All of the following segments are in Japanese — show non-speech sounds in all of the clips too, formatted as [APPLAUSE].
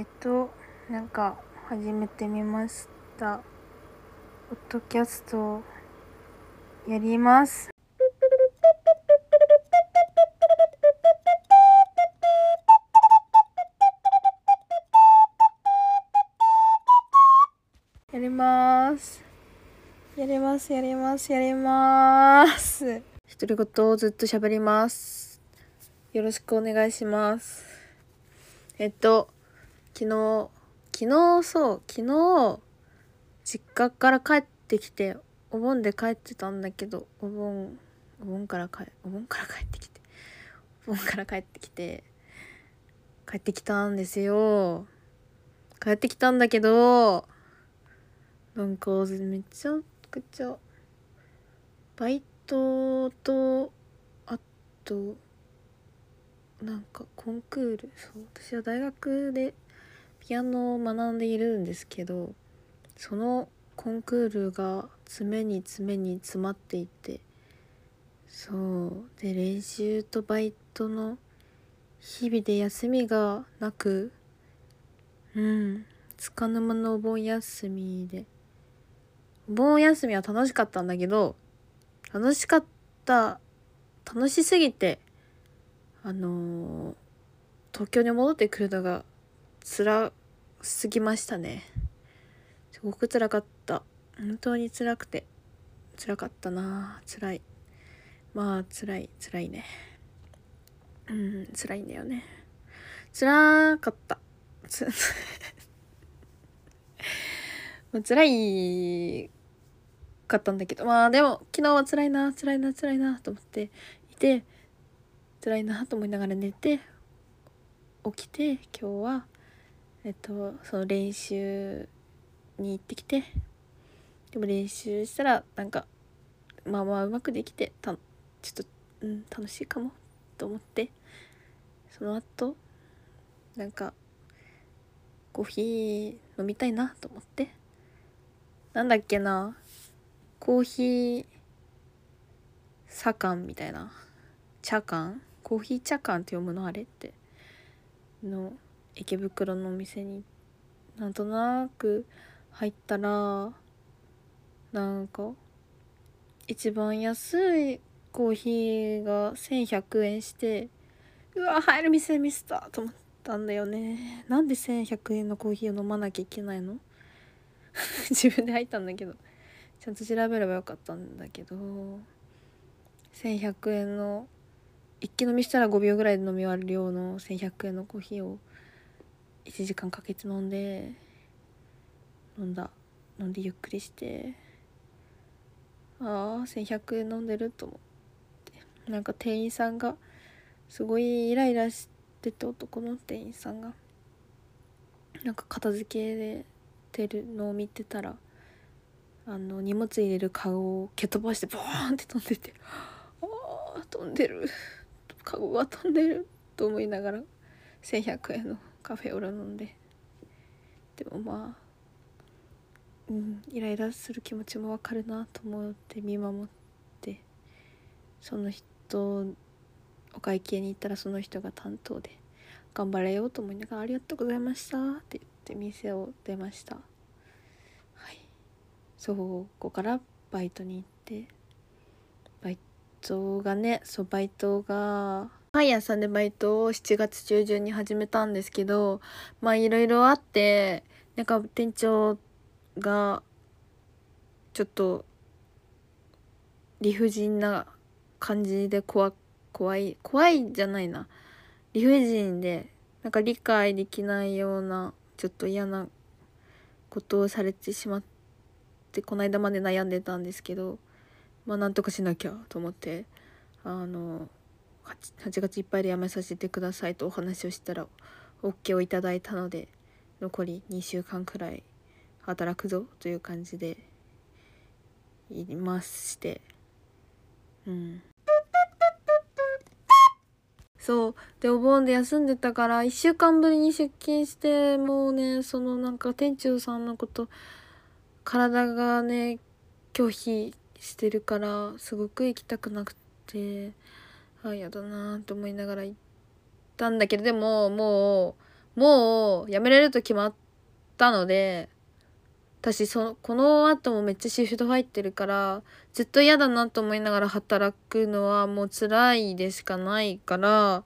えっ、となんか始めてみました。ポッドキャストやります。やります。やりますやりますやります。独り言をずっと喋ります。よろしくお願いします。えっと昨日昨日そう昨日実家から帰ってきてお盆で帰ってたんだけどお盆お盆から帰お盆から帰ってきてお盆から帰ってきて帰ってきたんですよ。帰ってきたんだけどなんかめちゃくちゃバイトとあとなんかコンクールそう私は大学でピアノを学んでいるんですけどそのコンクールが詰めに詰めに詰まっていてそうで練習とバイトの日々で休みがなくうんつかの間のお盆休みでお盆休みは楽しかったんだけど楽しかった楽しすぎてあのー東京に戻ってくるのが辛すぎましたね。すごく辛かった。本当に辛くて。辛かったな。辛い。まあ辛い辛いね。うん辛いんだよね。辛かった。つ [LAUGHS] まあ辛いかったんだけど。まあでも昨日は辛いな。辛いな辛いなと思って。いて辛いなと思いながら寝て起きて今日はえっとその練習に行ってきてでも練習したらなんかまあまあうまくできてたちょっと、うん、楽しいかもと思ってその後なんかコーヒー飲みたいなと思ってなんだっけなコーヒー茶館みたいな茶館？コーヒー茶館って読むのあれって。の池袋のお店になんとなく入ったらなんか一番安いコーヒーが1100円してうわ入る店ミスったと思ったんだよね。なんで1100円のコーヒーを飲まなきゃいけないの？[LAUGHS] 自分で入ったんだけど。ちゃんと調べればよかったんだけど。1100円の一気飲みしたら5秒ぐらいで飲み終わる量の1100円のコーヒーを1時間かけて飲んで飲んだ。飲んでゆっくりしてああ1100円飲んでると思って。なんか店員さんがすごいイライラしてて男の店員さんがなんか片付けでてるのを見てたらあの荷物入れるカゴを蹴飛ばしてボーンって飛んでてああ飛んでる。カゴが飛んでると思いながら1100円のカフェオレ飲んで。でもまあうんイライラする気持ちもわかるなと思って見守ってその人お会計に行ったらその人が担当で頑張れようと思いながら「ありがとうございました」って言って店を出ました。はい。そここからバイトに行ってバイトがねそうバイトがパン屋さんでバイトを7月中旬に始めたんですけどまあいろいろあってなんか店長がちょっと理不尽な感じで怖怖い怖いじゃないな。理不尽でなんか理解できないようなちょっと嫌なことをされてしまってこの間まで悩んでたんですけどまあなんとかしなきゃと思ってあの 8, 月いっぱいで辞めさせてくださいとお話をしたら OK をいただいたので残り2週間くらい働くぞという感じでいまして。うん。そう。でお盆で休んでたから1週間ぶりに出勤してもうねそのなんか店長さんのこと体がね拒否してるからすごく行きたくなくて。あやだなと思いながら行ったんだけどでももうもう辞めれると決まったので私そのこの後もめっちゃシフト入ってるからずっと嫌だなと思いながら働くのはもう辛いでしかないから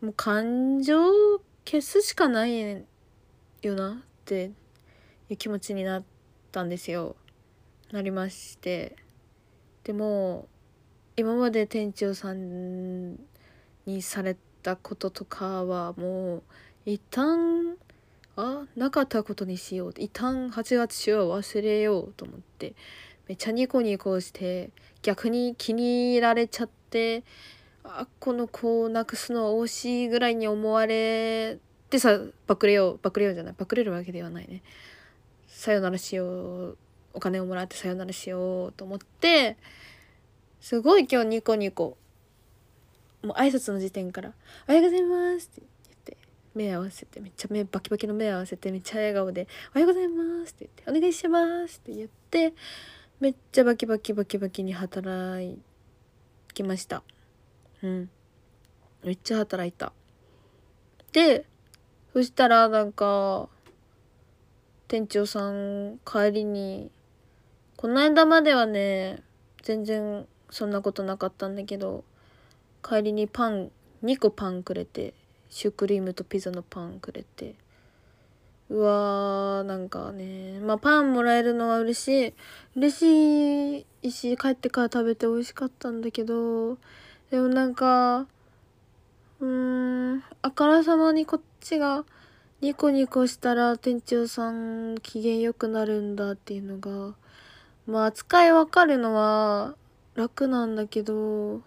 もう感情消すしかないよなっていう気持ちになったんですよ。なりましてでも今まで店長さんにされたこととかはもう一旦あなかったことにしよう一旦8月中は忘れようと思ってめっちゃニコニコして逆に気に入られちゃってあこの子をなくすのは惜しいぐらいに思われてさバクれようバクれようじゃないバクれるわけではないね。さよならしようお金をもらってさよならしようと思ってすごい今日ニコニコ。もう挨拶の時点から「おはようございます」って言って目合わせてめっちゃ目バキバキの目合わせてめっちゃ笑顔で「おはようございます」って言って「お願いします」って言ってめっちゃバキバキバキバキに働きました。うん。めっちゃ働いた。でそしたらなんか店長さん帰りにこの間まではね全然そんなことなかったんだけど帰りにパン2個パンくれてシュークリームとピザのパンくれてうわーなんかねまあパンもらえるのは嬉しい嬉しいし帰ってから食べて美味しかったんだけどでもなんかうーんあからさまにこっちがニコニコしたら店長さん機嫌良くなるんだっていうのがまあ扱いわかるのは楽なんだけど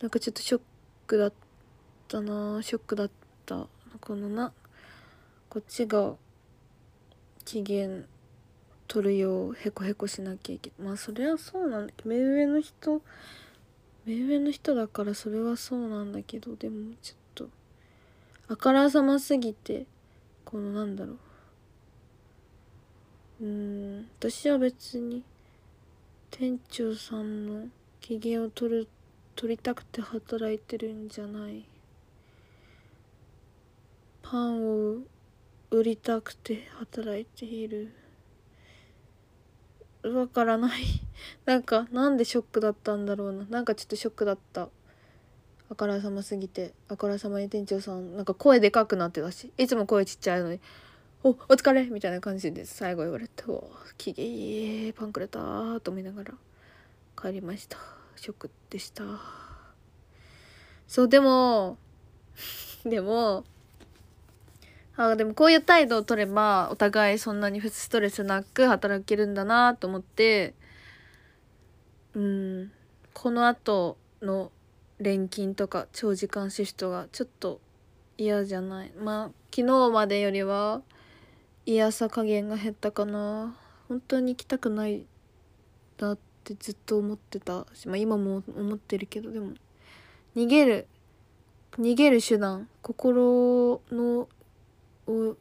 なんかちょっとショックだったな。ショックだった。このなこっちが機嫌取るようへこへこしなきゃいけないまあそれはそうなんだけど目上の人目上の人だからそれはそうなんだけどでもちょっとあからさますぎてこのなんだろう。うん私は別に店長さんの機嫌を取る取りたくて働いてるんじゃない。パンを売りたくて働いている。わからない。[LAUGHS] なんかなんでショックだったんだろうな。なんかちょっとショックだった。あからさますぎて。あからさまに店長さんなんか声でかくなってたし。いつも声ちっちゃいのに「おお疲れ!」みたいな感じで最後言われて「おきげいいパンくれた」と思いながら帰りましたショックでしたそうでもでもあでもこういう態度を取ればお互いそんなにストレスなく働けるんだなと思ってうんこの後の錬金とか長時間シフトがちょっと嫌じゃないまあ昨日までよりは嫌さ加減が減ったかな。本当に行きたくないなってずっと思ってた。し、まあ、今も思ってるけどでも。逃げる。逃げる手段。心のを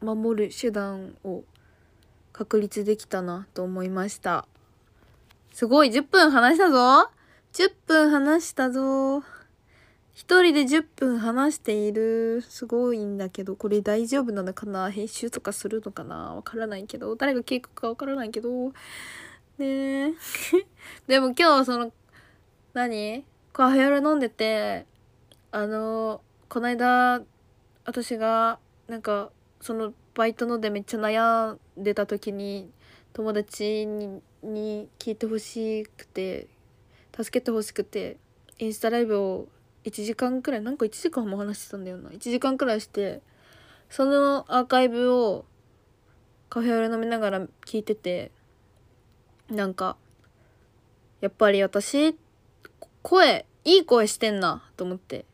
守る手段を確立できたなと思いました。すごい。10分話したぞ。10分話したぞ。一人で10分話している。すごいんだけどこれ大丈夫なのかな？編集とかするのかな？わからないけど。誰が聞くかわからないけど。ね [LAUGHS] でも今日はその何？カフェオレ飲んでてあのこないだ私がなんかそのバイトのでめっちゃ悩んでた時に友達にに聞いてほしくて助けてほしくてインスタライブを1時間くらいなんか1時間も話してたんだよな。1時間くらいしてそのアーカイブをカフェオレ飲みながら聞いててなんかやっぱり私声いい声してんなと思って。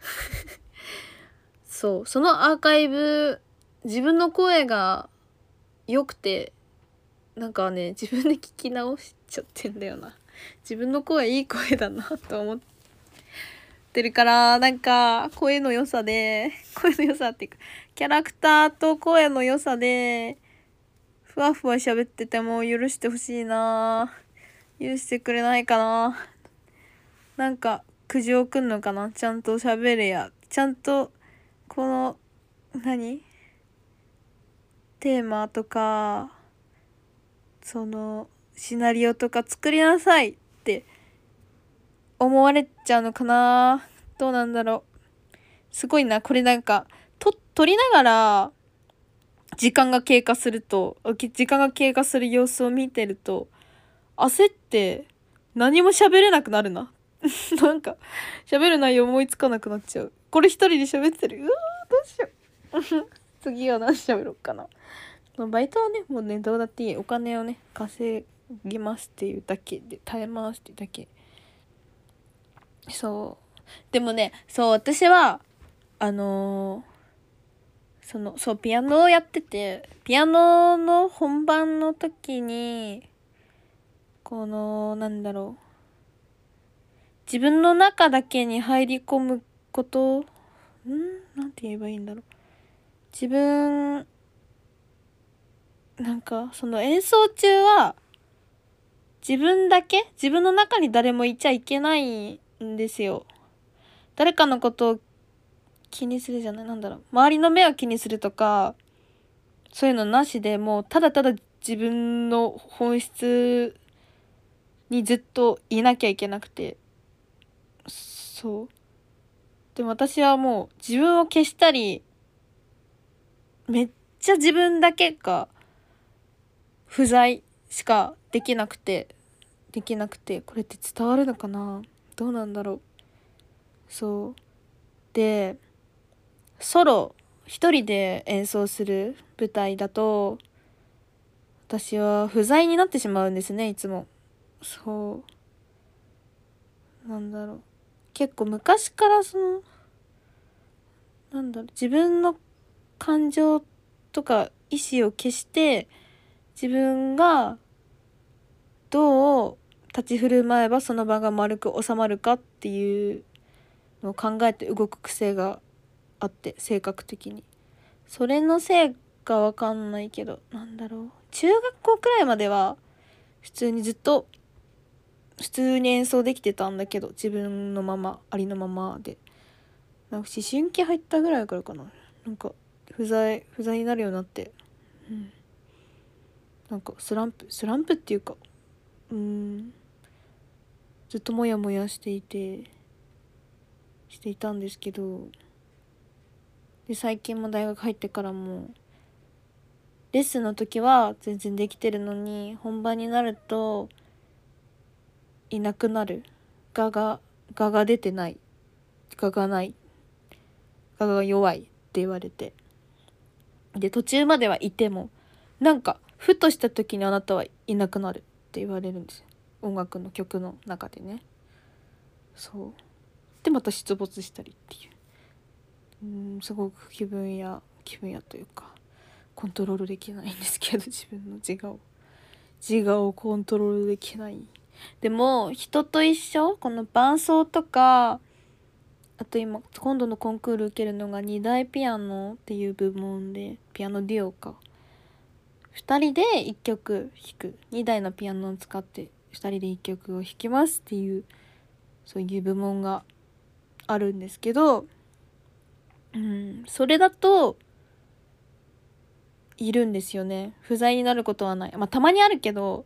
[LAUGHS] そうそのアーカイブ自分の声が良くてなんかね自分で聞き直しちゃってんだよな。自分の声いい声だなと思って。ってるからなんか声の良さで声の良さっていうかキャラクターと声の良さでふわふわ喋ってても許してほしいな許してくれないかな。なんか苦情くんのかなちゃんと喋れや。ちゃんとこの何？テーマとかそのシナリオとか作りなさいって思われちゃうのかなどうなんだろう。すごいなこれなんかと撮りながら時間が経過すると時間が経過する様子を見てると焦って何も喋れなくなるな。[LAUGHS] なんか喋る内容思いつかなくなっちゃう。これ一人で喋ってる。うわどうしよう。[LAUGHS] 次は何喋ろうかな。バイトはねもうねどうだっていい。お金をね稼ぎますっていうだけで耐えますっていうだけ。そう。でもねそう私はあのー、そのそうピアノをやっててピアノの本番の時にこのなんだろう。自分の中だけに入り込むことん？なんて言えばいいんだろう。自分なんかその演奏中は自分だけ自分の中に誰もいちゃいけないんですよ。誰かのことを気にするじゃない？なんだろう。周りの目を気にするとかそういうのなしでもうただただ自分の本質にずっといなきゃいけなくて。そう。でも私はもう自分を消したりめっちゃ自分だけが不在しかできなくてできなくてこれって伝わるのかな？どうなんだろう。そう。でソロ一人で演奏する舞台だと私は不在になってしまうんですねいつも。そう。なんだろう。結構昔からそのなんだろう自分の感情とか意思を消して自分がどう立ち振る舞えばその場が丸く収まるかっていうのを考えて動く癖があって性格的に。それのせいかわかんないけどなんだろう。中学校くらいまでは普通にずっと普通に演奏できてたんだけど自分のままありのままで。なんか思春期入ったぐらいからかな。なんか不在不在になるようになって。うん。なんかスランプスランプっていうかうん。ずっとモヤモヤしていてしていたんですけどで最近も大学入ってからもレッスンの時は全然できてるのに本番になるといなくなる。がががが出てない。ががない。がが弱い。って言われて。で途中まではいてもなんかふとした時にあなたはいなくなる。って言われるんですよ。音楽の曲の中でね。そう。でまた出没したりっていう。うんすごく気分や気分やというかコントロールできないんですけど [LAUGHS] 自分の自我を。自我をコントロールできない。でも人と一緒？この伴奏とかあと今今度のコンクール受けるのが2大ピアノっていう部門でピアノデュオか。2人で1曲弾く。2台のピアノを使って人で1曲を弾きますっていうそういう部門があるんですけど、うん、それだといるんですよね。不在になることはない。まあたまにあるけど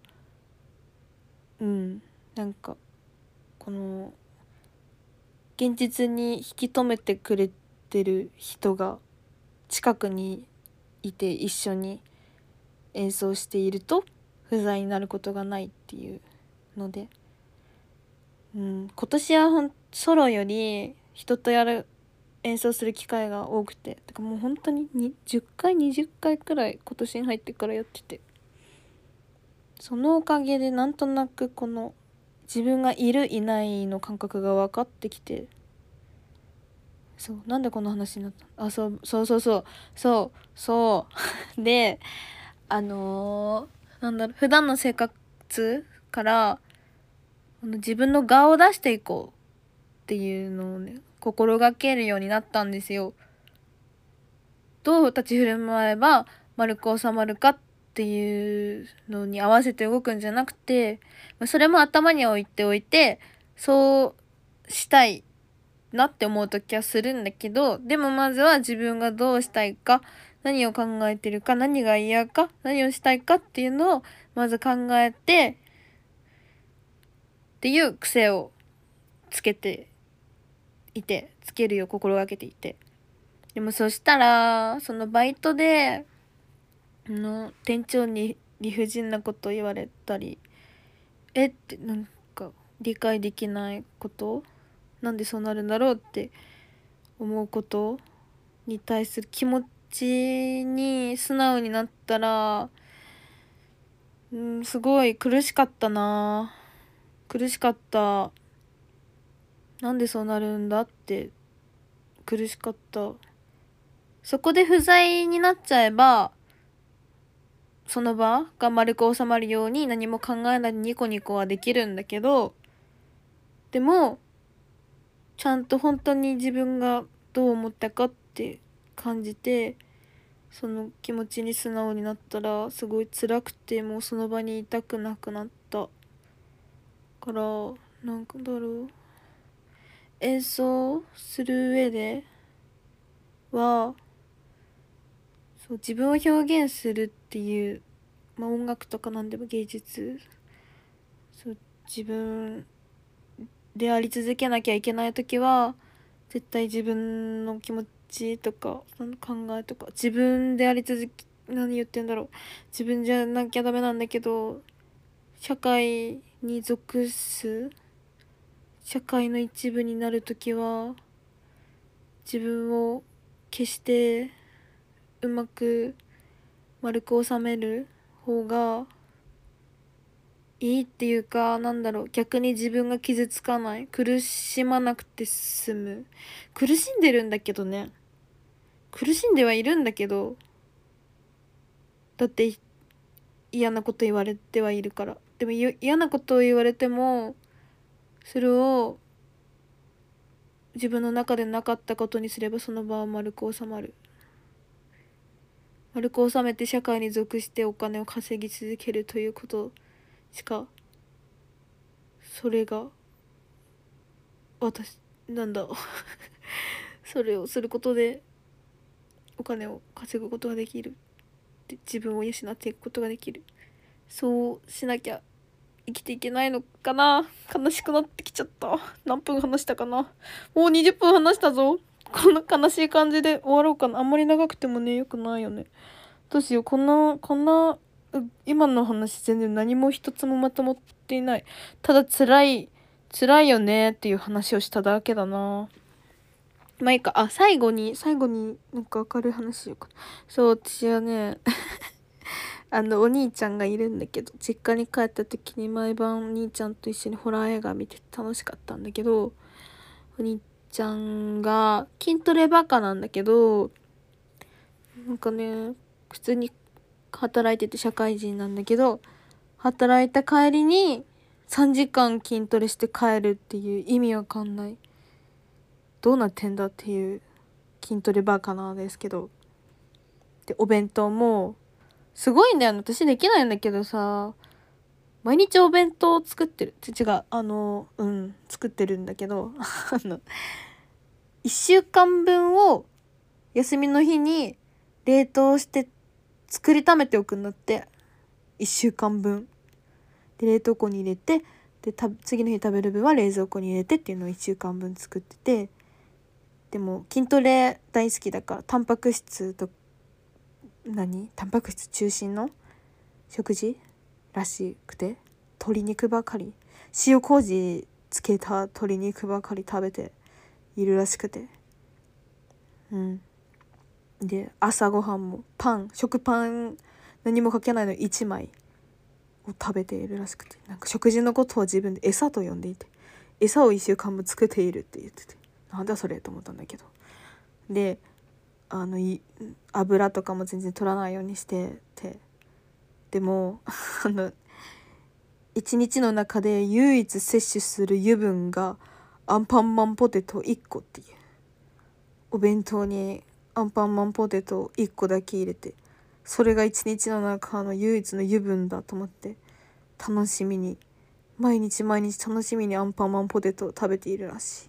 うんなんかこの現実に引き止めてくれてる人が近くにいて一緒に演奏していると不在になることがないっていうので、うん、今年はほんソロより人とやる演奏する機会が多くて。てかもう本当に10回20回くらい今年に入ってからやってて。そのおかげでなんとなくこの自分がいるいないの感覚が分かってきて。そうなんでこの話になった？あそうそうそうそうそうそう。であのー、なんだろう普段の生活からあの自分の顔を出していこうっていうのをね心がけるようになったんですよ。どう立ち振る舞えば丸く収まるかっていうのに合わせて動くんじゃなくてそれも頭に置いておいてそうしたいなって思う時はするんだけどでもまずは自分がどうしたいか何を考えてるか何が嫌か何をしたいかっていうのをまず考えてっていう癖をつけていてつけるよう心がけていて。でもそしたらそのバイトでの店長に理不尽なこと言われたりえってなんか理解できないことなんでそうなるんだろうって思うことに対する気持ちに素直になったらうんすごい苦しかったな。苦しかった。なんでそうなるんだって苦しかった。そこで不在になっちゃえばその場が丸く収まるように何も考えないでニコニコはできるんだけどでもちゃんと本当に自分がどう思ったかって感じてその気持ちに素直になったらすごい辛くてもうその場にいたくなくなった。からなんだろう。演奏する上ではそう自分を表現するっていう、まあ、音楽とか何でも芸術。そう自分であり続けなきゃいけない時は絶対自分の気持ちとか考えとか自分であり続き何言ってんだろう。自分じゃなきゃダメなんだけど社会に属す社会の一部になる時は自分を決してうまく丸く収める方がいいっていうかなんだろう逆に自分が傷つかない苦しまなくて済む。苦しんでるんだけどね。苦しんではいるんだけどだって嫌なこと言われてはいるから。でも嫌なことを言われてもそれを自分の中でなかったことにすればその場は丸く収まる。丸く収めて社会に属してお金を稼ぎ続けるということしかそれが私なんだ [LAUGHS] それをすることでお金を稼ぐことができる。自分を養っていくことができる。そうしなきゃ生きていけないのかな？悲しくなってきちゃった何分話したかな？もう20分話したぞこの悲しい感じで終わろうかなあんまり長くてもねよくないよねどうしようこんなこんな今の話全然何も一つもまとまっていない。ただ辛い、辛いよねっていう話をしただけだな。まあいいか。あ、最後に、最後になんか明るい話しようか。そう、私はねあの、お兄ちゃんがいるんだけど、実家に帰った時に毎晩お兄ちゃんと一緒にホラー映画見て楽しかったんだけど、お兄ちゃんが筋トレバカなんだけど、なんかね、普通に働いてて社会人なんだけど働いた帰りに3時間筋トレして帰るっていう意味わかんないどうなってんだっていう筋トレバカなんですけどでお弁当もすごいんだよ私できないんだけどさ。毎日お弁当を作ってる。違う。あのうん。作ってるんだけど。[LAUGHS] あの1週間分を休みの日に冷凍して作りためておくんだって。1週間分。で冷凍庫に入れてで次の日食べる分は冷蔵庫に入れてっていうのを1週間分作ってて。でも筋トレ大好きだからタンパク質と何？タンパク質中心の？食事らしくて？鶏肉ばかり？塩麹つけた鶏肉ばかり食べているらしくて。うん。で朝ごはんもパン食パン何もかけないの1枚を食べているらしくて。なんか食事のことを自分で餌と呼んでいて餌を1週間も作っているって言ってて。なんだそれと思ったんだけど。であの油とかも全然取らないようにしてて。でも [LAUGHS] あの一日の中で唯一摂取する油分がアンパンマンポテト1個っていう。お弁当にアンパンマンポテト1個だけ入れてそれが一日の中の唯一の油分だと思って楽しみに毎日毎日楽しみにアンパンマンポテトを食べているらし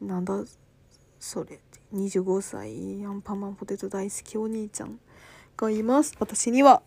い。なんだそれ。25歳アンパンマンポテト大好きお兄ちゃんがいます。私には。